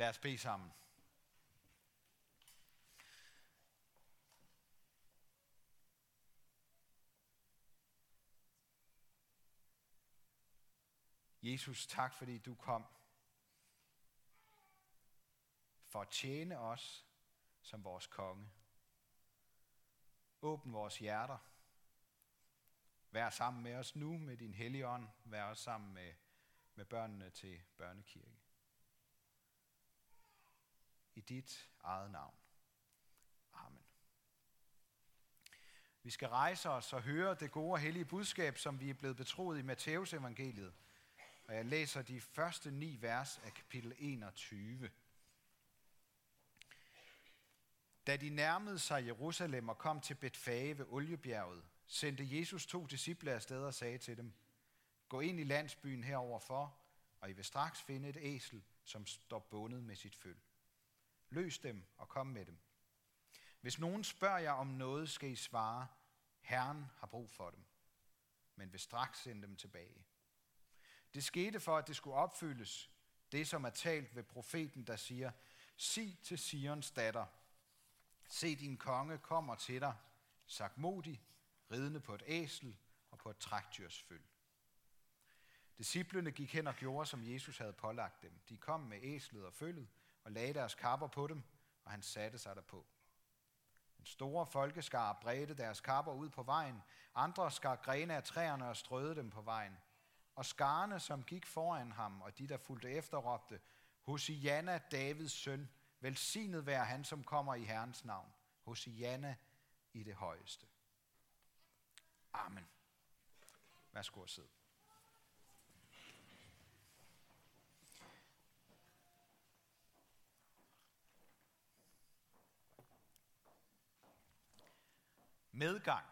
Lad os bede sammen. Jesus, tak fordi du kom for at tjene os som vores konge. Åbn vores hjerter. Vær sammen med os nu med din hellige ånd. Vær også sammen med, med børnene til børnekirke. I dit eget navn. Amen. Vi skal rejse os og høre det gode og hellige budskab, som vi er blevet betroet i Matteus evangeliet. Og jeg læser de første ni vers af kapitel 21. Da de nærmede sig Jerusalem og kom til Betfage ved Oliebjerget, sendte Jesus to disciple afsted og sagde til dem, Gå ind i landsbyen heroverfor, og I vil straks finde et æsel, som står bundet med sit føl. Løs dem og kom med dem. Hvis nogen spørger jer om noget, skal I svare, Herren har brug for dem, men vil straks sende dem tilbage. Det skete for, at det skulle opfyldes, det som er talt ved profeten, der siger, Sig til Sions datter, se din konge kommer til dig, sagt modig, ridende på et æsel og på et trækdyrs føl. Gik hen og gjorde, som Jesus havde pålagt dem. De kom med æslet og følget og lagde deres kapper på dem, og han satte sig derpå. En store folkeskar bredte deres kapper ud på vejen. Andre skar grene af træerne og strøede dem på vejen – og skarne, som gik foran ham, og de, der fulgte efter, råbte, Hosianna, Davids søn, velsignet være han, som kommer i Herrens navn. Hosianna i det højeste. Amen. Værsgo at sidde. Medgang,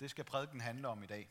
det skal prædiken handle om i dag.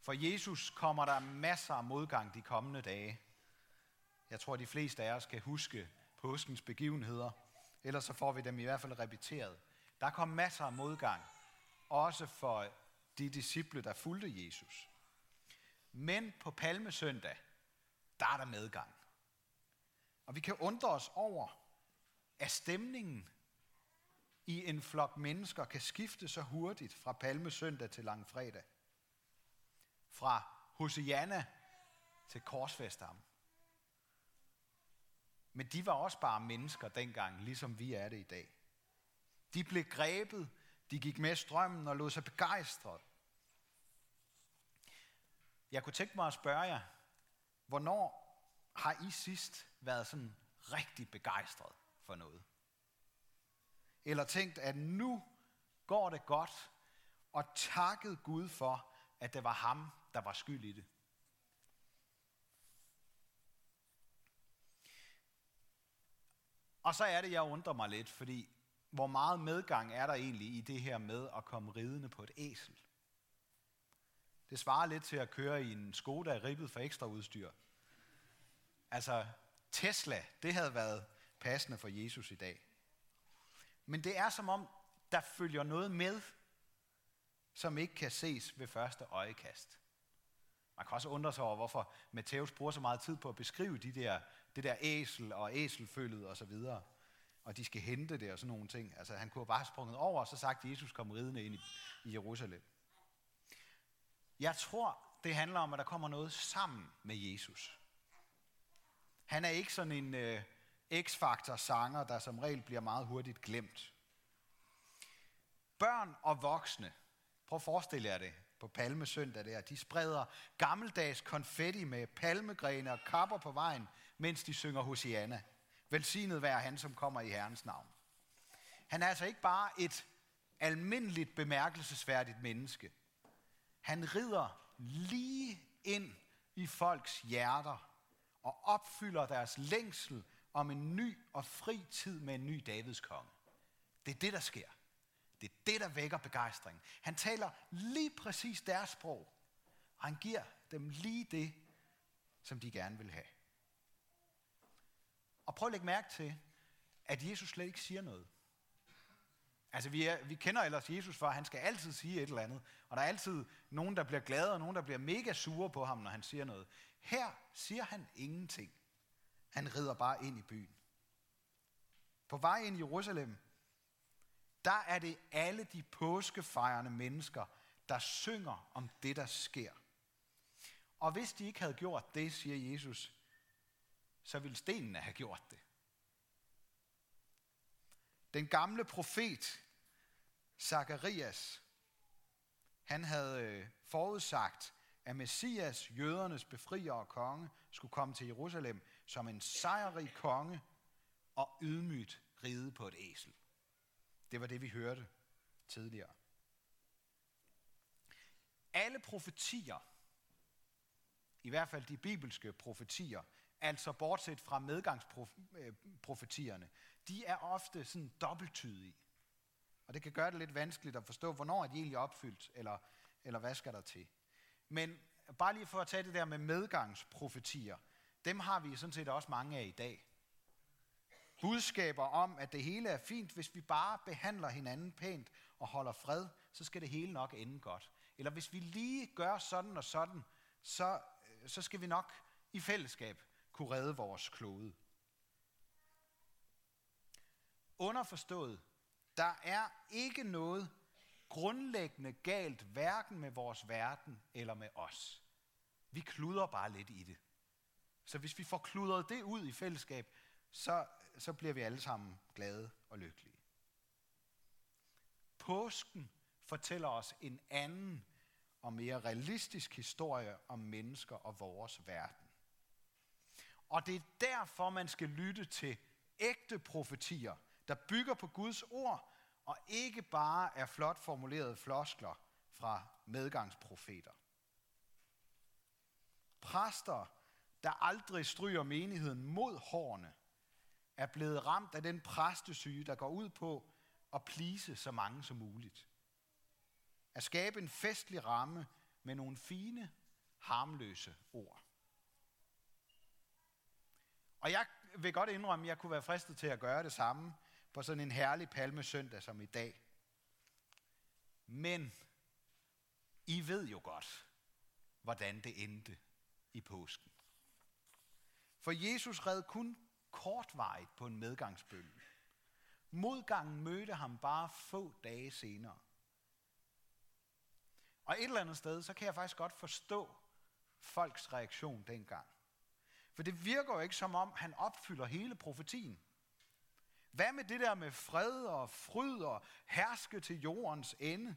For Jesus kommer der masser af modgang de kommende dage. Jeg tror, de fleste af os kan huske påskens begivenheder. Ellers så får vi dem i hvert fald repeteret. Der kom masser af modgang. Også for de disciple, der fulgte Jesus. Men på palmesøndag, der er der medgang. Og vi kan undre os over, at stemningen i en flok mennesker kan skifte så hurtigt fra palmesøndag til langfredag fra Hosianna til korsfæst. Men de var også bare mennesker dengang, ligesom vi er det i dag. De blev grebet, de gik med strømmen og lod sig begejstret. Jeg kunne tænke mig at spørge jer, hvornår har I sidst været sådan rigtig begejstret for noget? Eller tænkt, at nu går det godt, og takket Gud for, at det var ham, der var skyld i det. Og så er det, jeg undrer mig lidt, fordi hvor meget medgang er der egentlig i det her med at komme ridende på et æsel? Det svarer lidt til at køre i en Skoda ribbet for ekstra udstyr. Altså, Tesla, det havde været passende for Jesus i dag. Men det er som om, der følger noget med, som ikke kan ses ved første øjekast. Man kan også undre sig over, hvorfor Matthæus bruger så meget tid på at beskrive de der, det der æsel og æselfølget og så videre. Og de skal hente det og sådan nogle ting. Altså han kunne bare have sprunget over og så sagt, at Jesus kom ridende ind i, i Jerusalem. Jeg tror, det handler om, at der kommer noget sammen med Jesus. Han er ikke sådan en øh, x-faktor sanger, der som regel bliver meget hurtigt glemt. Børn og voksne, prøv at forestille jer det, på palmesøndag der. De spreder gammeldags konfetti med palmegrene og kapper på vejen, mens de synger Hosianna. Velsignet være han, som kommer i Herrens navn. Han er altså ikke bare et almindeligt bemærkelsesværdigt menneske. Han rider lige ind i folks hjerter og opfylder deres længsel om en ny og fri tid med en ny Davids konge. Det er det, der sker. Det er det, der vækker begejstring. Han taler lige præcis deres sprog, og han giver dem lige det, som de gerne vil have. Og prøv at lægge mærke til, at Jesus slet ikke siger noget. Altså, vi, er, vi kender ellers Jesus for, at han skal altid sige et eller andet. Og der er altid nogen, der bliver glade, og nogen, der bliver mega sure på ham, når han siger noget. Her siger han ingenting. Han rider bare ind i byen. På vej ind i Jerusalem, der er det alle de påskefejrende mennesker, der synger om det, der sker. Og hvis de ikke havde gjort det, siger Jesus, så ville stenene have gjort det. Den gamle profet, Zakarias, han havde øh, forudsagt, at Messias, jødernes befrier og konge, skulle komme til Jerusalem som en sejrrig konge og ydmygt ride på et æsel. Det var det, vi hørte tidligere. Alle profetier, i hvert fald de bibelske profetier, altså bortset fra medgangsprofetierne, øh, de er ofte sådan dobbelttydige. Og det kan gøre det lidt vanskeligt at forstå, hvornår er de egentlig opfyldt, eller, eller hvad skal der til. Men bare lige for at tage det der med medgangsprofetier, dem har vi sådan set også mange af i dag. Budskaber om, at det hele er fint, hvis vi bare behandler hinanden pænt og holder fred, så skal det hele nok ende godt. Eller hvis vi lige gør sådan og sådan, så, øh, så skal vi nok i fællesskab kunne redde vores klode. Underforstået, der er ikke noget grundlæggende galt, hverken med vores verden eller med os. Vi kluder bare lidt i det. Så hvis vi får kludret det ud i fællesskab, så, så bliver vi alle sammen glade og lykkelige. Påsken fortæller os en anden og mere realistisk historie om mennesker og vores verden. Og det er derfor, man skal lytte til ægte profetier, der bygger på Guds ord, og ikke bare er flot formulerede floskler fra medgangsprofeter. Præster, der aldrig stryger menigheden mod hårene, er blevet ramt af den præstesyge, der går ud på at plise så mange som muligt. At skabe en festlig ramme med nogle fine, harmløse ord. Og jeg vil godt indrømme, at jeg kunne være fristet til at gøre det samme på sådan en herlig palmesøndag som i dag. Men I ved jo godt, hvordan det endte i påsken. For Jesus red kun kortvarigt på en medgangsbølge. Modgangen mødte ham bare få dage senere. Og et eller andet sted, så kan jeg faktisk godt forstå folks reaktion dengang. For det virker jo ikke som om, han opfylder hele profetien. Hvad med det der med fred og fryd og herske til jordens ende?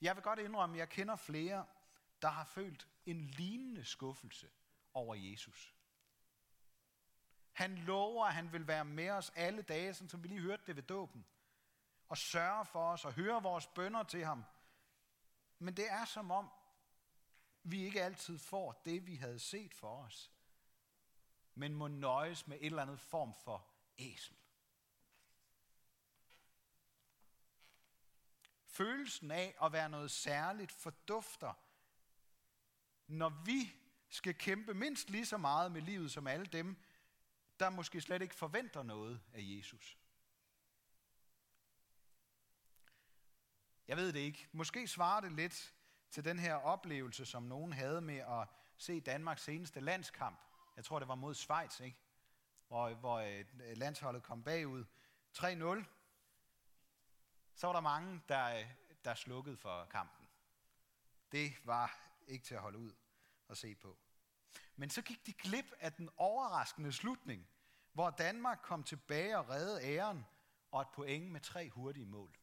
Jeg vil godt indrømme, at jeg kender flere, der har følt en lignende skuffelse over Jesus. Han lover, at han vil være med os alle dage, sådan som vi lige hørte det ved dåben. Og sørge for os og høre vores bønder til ham. Men det er som om, vi ikke altid får det, vi havde set for os, men må nøjes med et eller andet form for æsel. Følelsen af at være noget særligt fordufter, når vi skal kæmpe mindst lige så meget med livet som alle dem, der måske slet ikke forventer noget af Jesus. Jeg ved det ikke. Måske svarer det lidt til den her oplevelse, som nogen havde med at se Danmarks seneste landskamp. Jeg tror, det var mod Schweiz, ikke? Hvor, hvor øh, landsholdet kom bagud 3-0. Så var der mange, der, øh, der slukkede for kampen. Det var ikke til at holde ud at se på. Men så gik de glip af den overraskende slutning, hvor Danmark kom tilbage og redde æren og et point med tre hurtige mål.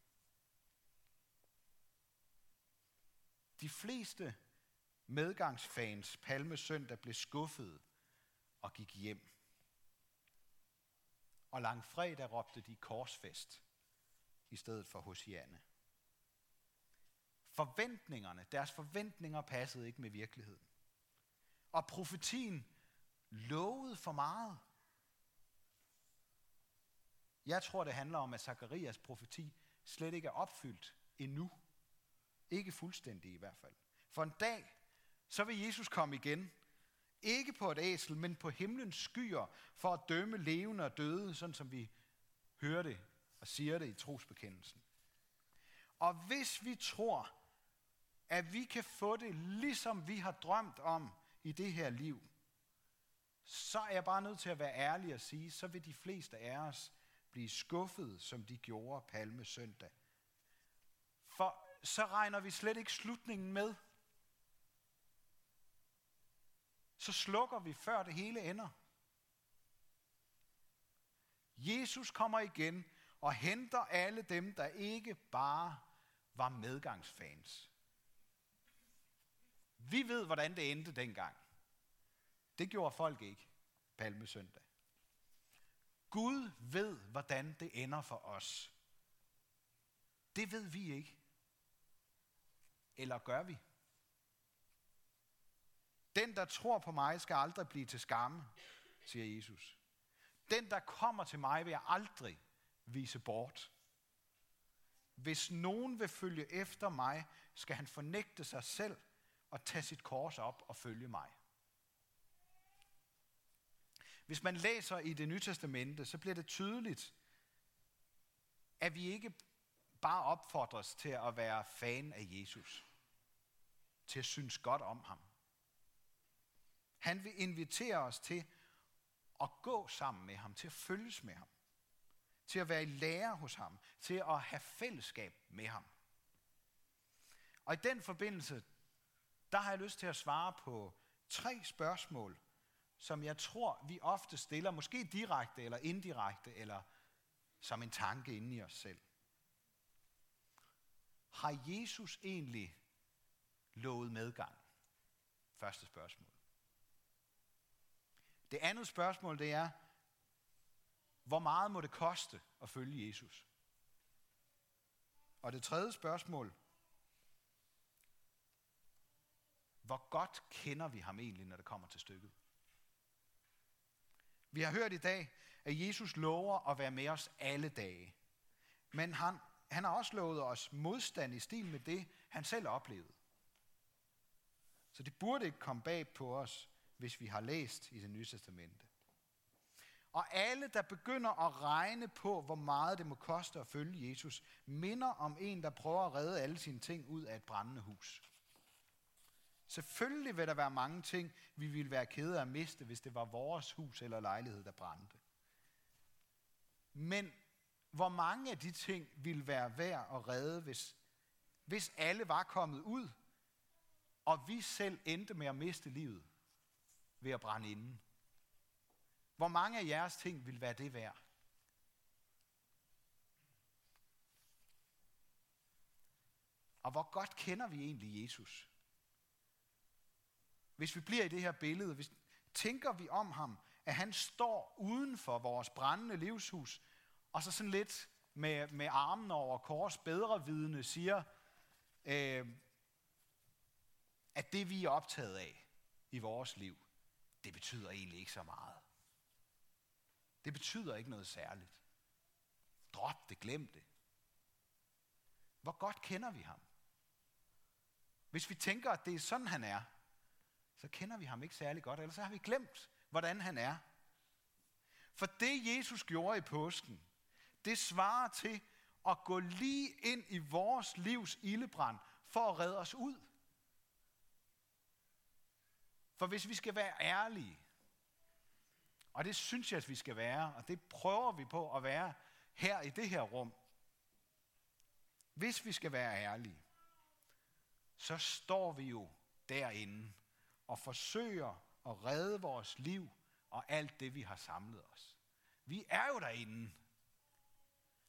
De fleste medgangsfans Palmesøndag blev skuffede og gik hjem. Og langfredag råbte de korsfest i stedet for Hosianne. Forventningerne, deres forventninger passede ikke med virkeligheden. Og profetien lovede for meget. Jeg tror, det handler om, at Zakarias profeti slet ikke er opfyldt endnu. Ikke fuldstændig i hvert fald. For en dag, så vil Jesus komme igen. Ikke på et æsel, men på himlens skyer, for at dømme levende og døde, sådan som vi hører det og siger det i trosbekendelsen. Og hvis vi tror, at vi kan få det, ligesom vi har drømt om i det her liv, så er jeg bare nødt til at være ærlig og sige, så vil de fleste af os blive skuffet, som de gjorde Palme søndag. For så regner vi slet ikke slutningen med. Så slukker vi, før det hele ender. Jesus kommer igen og henter alle dem, der ikke bare var medgangsfans. Vi ved, hvordan det endte dengang. Det gjorde folk ikke, Palmesøndag. Gud ved, hvordan det ender for os. Det ved vi ikke. Eller gør vi? Den, der tror på mig, skal aldrig blive til skamme, siger Jesus. Den, der kommer til mig, vil jeg aldrig vise bort. Hvis nogen vil følge efter mig, skal han fornægte sig selv og tage sit kors op og følge mig. Hvis man læser i det nye testamente, så bliver det tydeligt, at vi ikke bare opfordres til at være fan af Jesus, til at synes godt om ham. Han vil invitere os til at gå sammen med ham, til at følges med ham, til at være i lære hos ham, til at have fællesskab med ham. Og i den forbindelse, der har jeg lyst til at svare på tre spørgsmål, som jeg tror, vi ofte stiller, måske direkte eller indirekte, eller som en tanke inde i os selv. Har Jesus egentlig lovet medgang? Første spørgsmål. Det andet spørgsmål, det er, hvor meget må det koste at følge Jesus? Og det tredje spørgsmål, hvor godt kender vi ham egentlig, når det kommer til stykket? Vi har hørt i dag, at Jesus lover at være med os alle dage. Men han, han har også lovet os modstand i stil med det, han selv oplevede. Så det burde ikke komme bag på os, hvis vi har læst i det nye testamente. Og alle, der begynder at regne på, hvor meget det må koste at følge Jesus, minder om en, der prøver at redde alle sine ting ud af et brændende hus. Selvfølgelig vil der være mange ting, vi ville være kede af at miste, hvis det var vores hus eller lejlighed, der brændte. Men hvor mange af de ting ville være værd at redde, hvis, hvis alle var kommet ud, og vi selv endte med at miste livet ved at brænde inden? Hvor mange af jeres ting vil være det værd? Og hvor godt kender vi egentlig Jesus? Hvis vi bliver i det her billede, hvis, tænker vi om ham, at han står uden for vores brændende livshus, og så sådan lidt med, med armen over kors, bedre vidne, siger, øh, at det vi er optaget af i vores liv, det betyder egentlig ikke så meget. Det betyder ikke noget særligt. Drop det, glem det. Hvor godt kender vi ham? Hvis vi tænker, at det er sådan, han er, så kender vi ham ikke særlig godt, eller så har vi glemt, hvordan han er. For det, Jesus gjorde i påsken, det svarer til at gå lige ind i vores livs ildebrand for at redde os ud. For hvis vi skal være ærlige, og det synes jeg, at vi skal være, og det prøver vi på at være her i det her rum. Hvis vi skal være ærlige, så står vi jo derinde og forsøger at redde vores liv og alt det, vi har samlet os. Vi er jo derinde.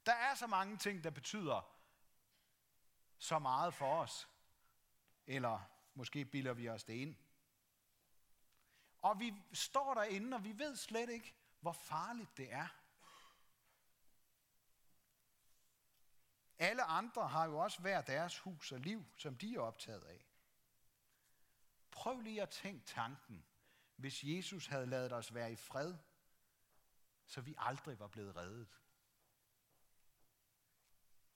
Der er så mange ting, der betyder så meget for os. Eller måske bilder vi os det ind. Og vi står derinde, og vi ved slet ikke, hvor farligt det er. Alle andre har jo også hver deres hus og liv, som de er optaget af. Prøv lige at tænke tanken, hvis Jesus havde lavet os være i fred, så vi aldrig var blevet reddet.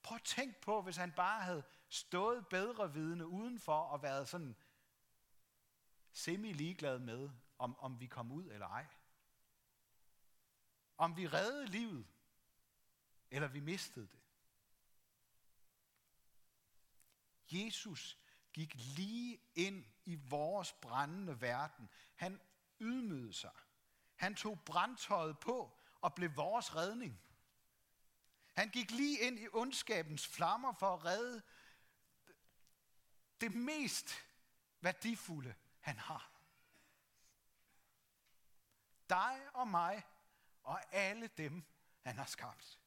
Prøv at tænk på, hvis han bare havde stået bedre vidne udenfor og været sådan semi-ligeglad med, om, om vi kom ud eller ej. Om vi reddede livet, eller vi mistede det. Jesus gik lige ind i vores brændende verden. Han ydmygede sig. Han tog brandtøjet på og blev vores redning. Han gik lige ind i ondskabens flammer for at redde det mest værdifulde, han har. Dig og mig og alle dem, han har skabt.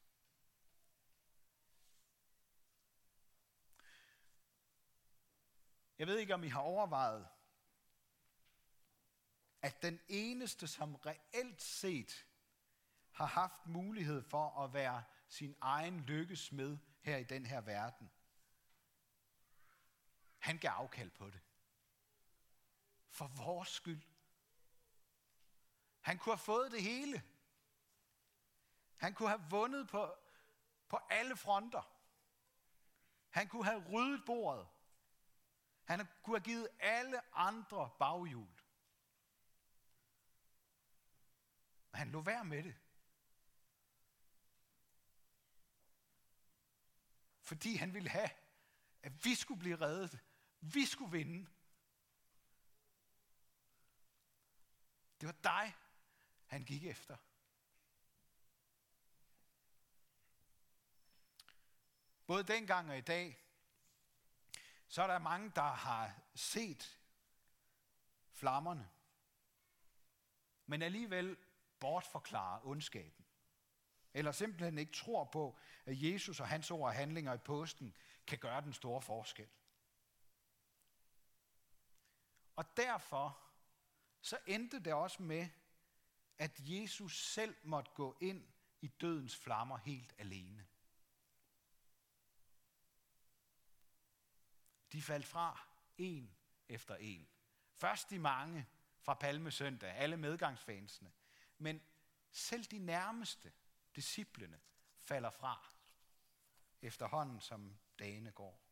Jeg ved ikke, om I har overvejet, at den eneste, som reelt set har haft mulighed for at være sin egen lykkesmed her i den her verden, han gav afkald på det. For vores skyld. Han kunne have fået det hele. Han kunne have vundet på, på alle fronter. Han kunne have ryddet bordet. Han kunne have givet alle andre baghjul. Men han lå værd med det. Fordi han ville have, at vi skulle blive reddet. Vi skulle vinde. Det var dig, han gik efter. Både dengang og i dag, så er der mange, der har set flammerne, men alligevel bortforklarer ondskaben. Eller simpelthen ikke tror på, at Jesus og hans ord og handlinger i posten kan gøre den store forskel. Og derfor så endte det også med, at Jesus selv måtte gå ind i dødens flammer helt alene. De faldt fra en efter en. Først de mange fra Palmesøndag, alle medgangsfansene. Men selv de nærmeste, disciplene, falder fra efterhånden som dagene går.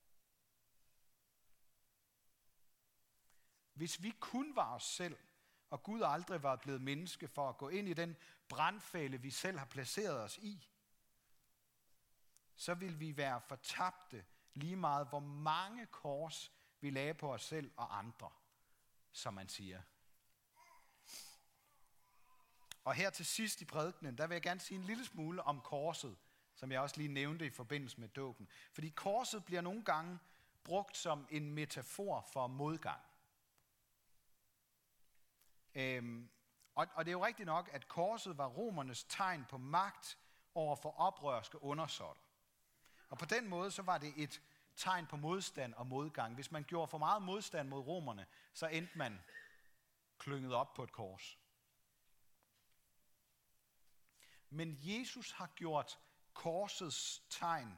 Hvis vi kun var os selv, og Gud aldrig var blevet menneske for at gå ind i den brandfælde, vi selv har placeret os i, så vil vi være fortabte lige meget, hvor mange kors vi lagde på os selv og andre, som man siger. Og her til sidst i prædikenen, der vil jeg gerne sige en lille smule om korset, som jeg også lige nævnte i forbindelse med dåben. Fordi korset bliver nogle gange brugt som en metafor for modgang. Øhm, og, og det er jo rigtigt nok, at korset var romernes tegn på magt over for oprørske undersåtter. Og på den måde så var det et tegn på modstand og modgang. Hvis man gjorde for meget modstand mod romerne, så endte man klynget op på et kors. Men Jesus har gjort korsets tegn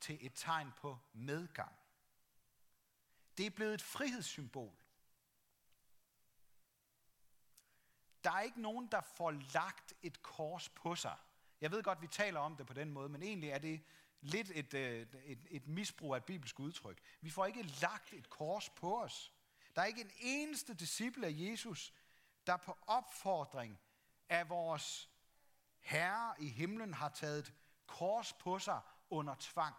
til et tegn på medgang. Det er blevet et frihedssymbol. Der er ikke nogen, der får lagt et kors på sig. Jeg ved godt, vi taler om det på den måde, men egentlig er det lidt et, øh, et, et misbrug af et bibelsk udtryk. Vi får ikke lagt et kors på os. Der er ikke en eneste disciple af Jesus, der på opfordring af vores Herre i himlen har taget et kors på sig under tvang.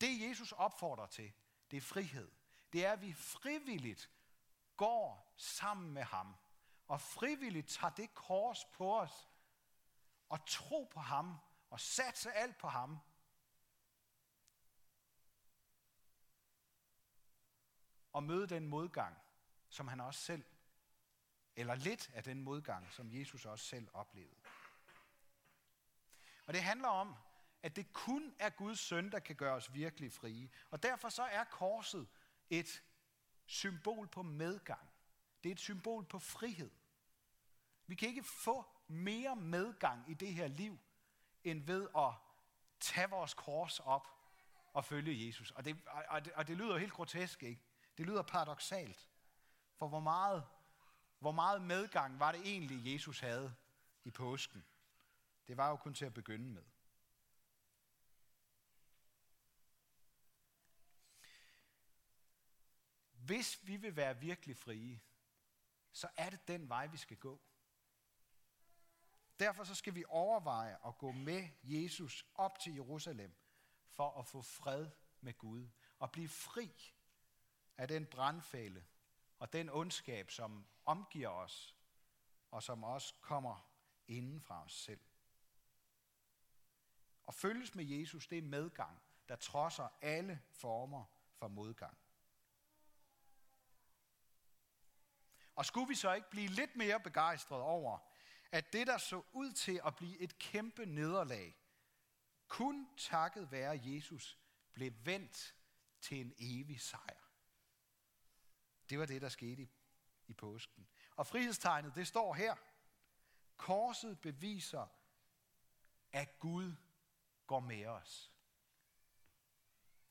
Det Jesus opfordrer til, det er frihed. Det er, at vi frivilligt går sammen med ham, og frivilligt tager det kors på os, og tro på ham, og satse alt på ham. Og møde den modgang, som han også selv, eller lidt af den modgang, som Jesus også selv oplevede. Og det handler om, at det kun er Guds søn, der kan gøre os virkelig frie. Og derfor så er korset et symbol på medgang. Det er et symbol på frihed. Vi kan ikke få mere medgang i det her liv, end ved at tage vores kors op og følge Jesus. Og det, og det, og det lyder helt grotesk, ikke? Det lyder paradoxalt. For hvor meget, hvor meget medgang var det egentlig, Jesus havde i påsken? Det var jo kun til at begynde med. Hvis vi vil være virkelig frie, så er det den vej, vi skal gå. Derfor så skal vi overveje at gå med Jesus op til Jerusalem for at få fred med Gud og blive fri af den brandfælde og den ondskab, som omgiver os og som også kommer inden fra os selv. Og følges med Jesus, det er medgang, der trodser alle former for modgang. Og skulle vi så ikke blive lidt mere begejstret over, at det, der så ud til at blive et kæmpe nederlag, kun takket være Jesus, blev vendt til en evig sejr. Det var det, der skete i, i påsken. Og frihedstegnet, det står her. Korset beviser, at Gud går med os.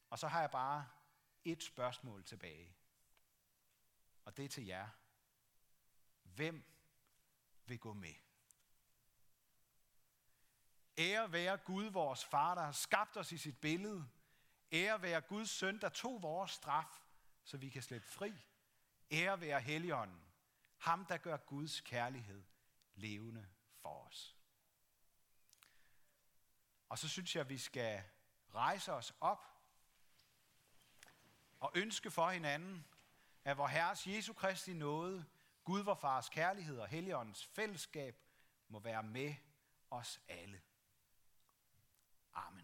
Og så har jeg bare et spørgsmål tilbage. Og det er til jer. Hvem vil gå med? Ære være Gud, vores far, der har skabt os i sit billede. Ære være Guds søn, der tog vores straf, så vi kan slippe fri. Ære være Helligånden, ham der gør Guds kærlighed levende for os. Og så synes jeg, at vi skal rejse os op og ønske for hinanden, at vor Herres Jesu Kristi nåde, Gud vor Fars kærlighed og Helligåndens fællesskab må være med os alle. Amen.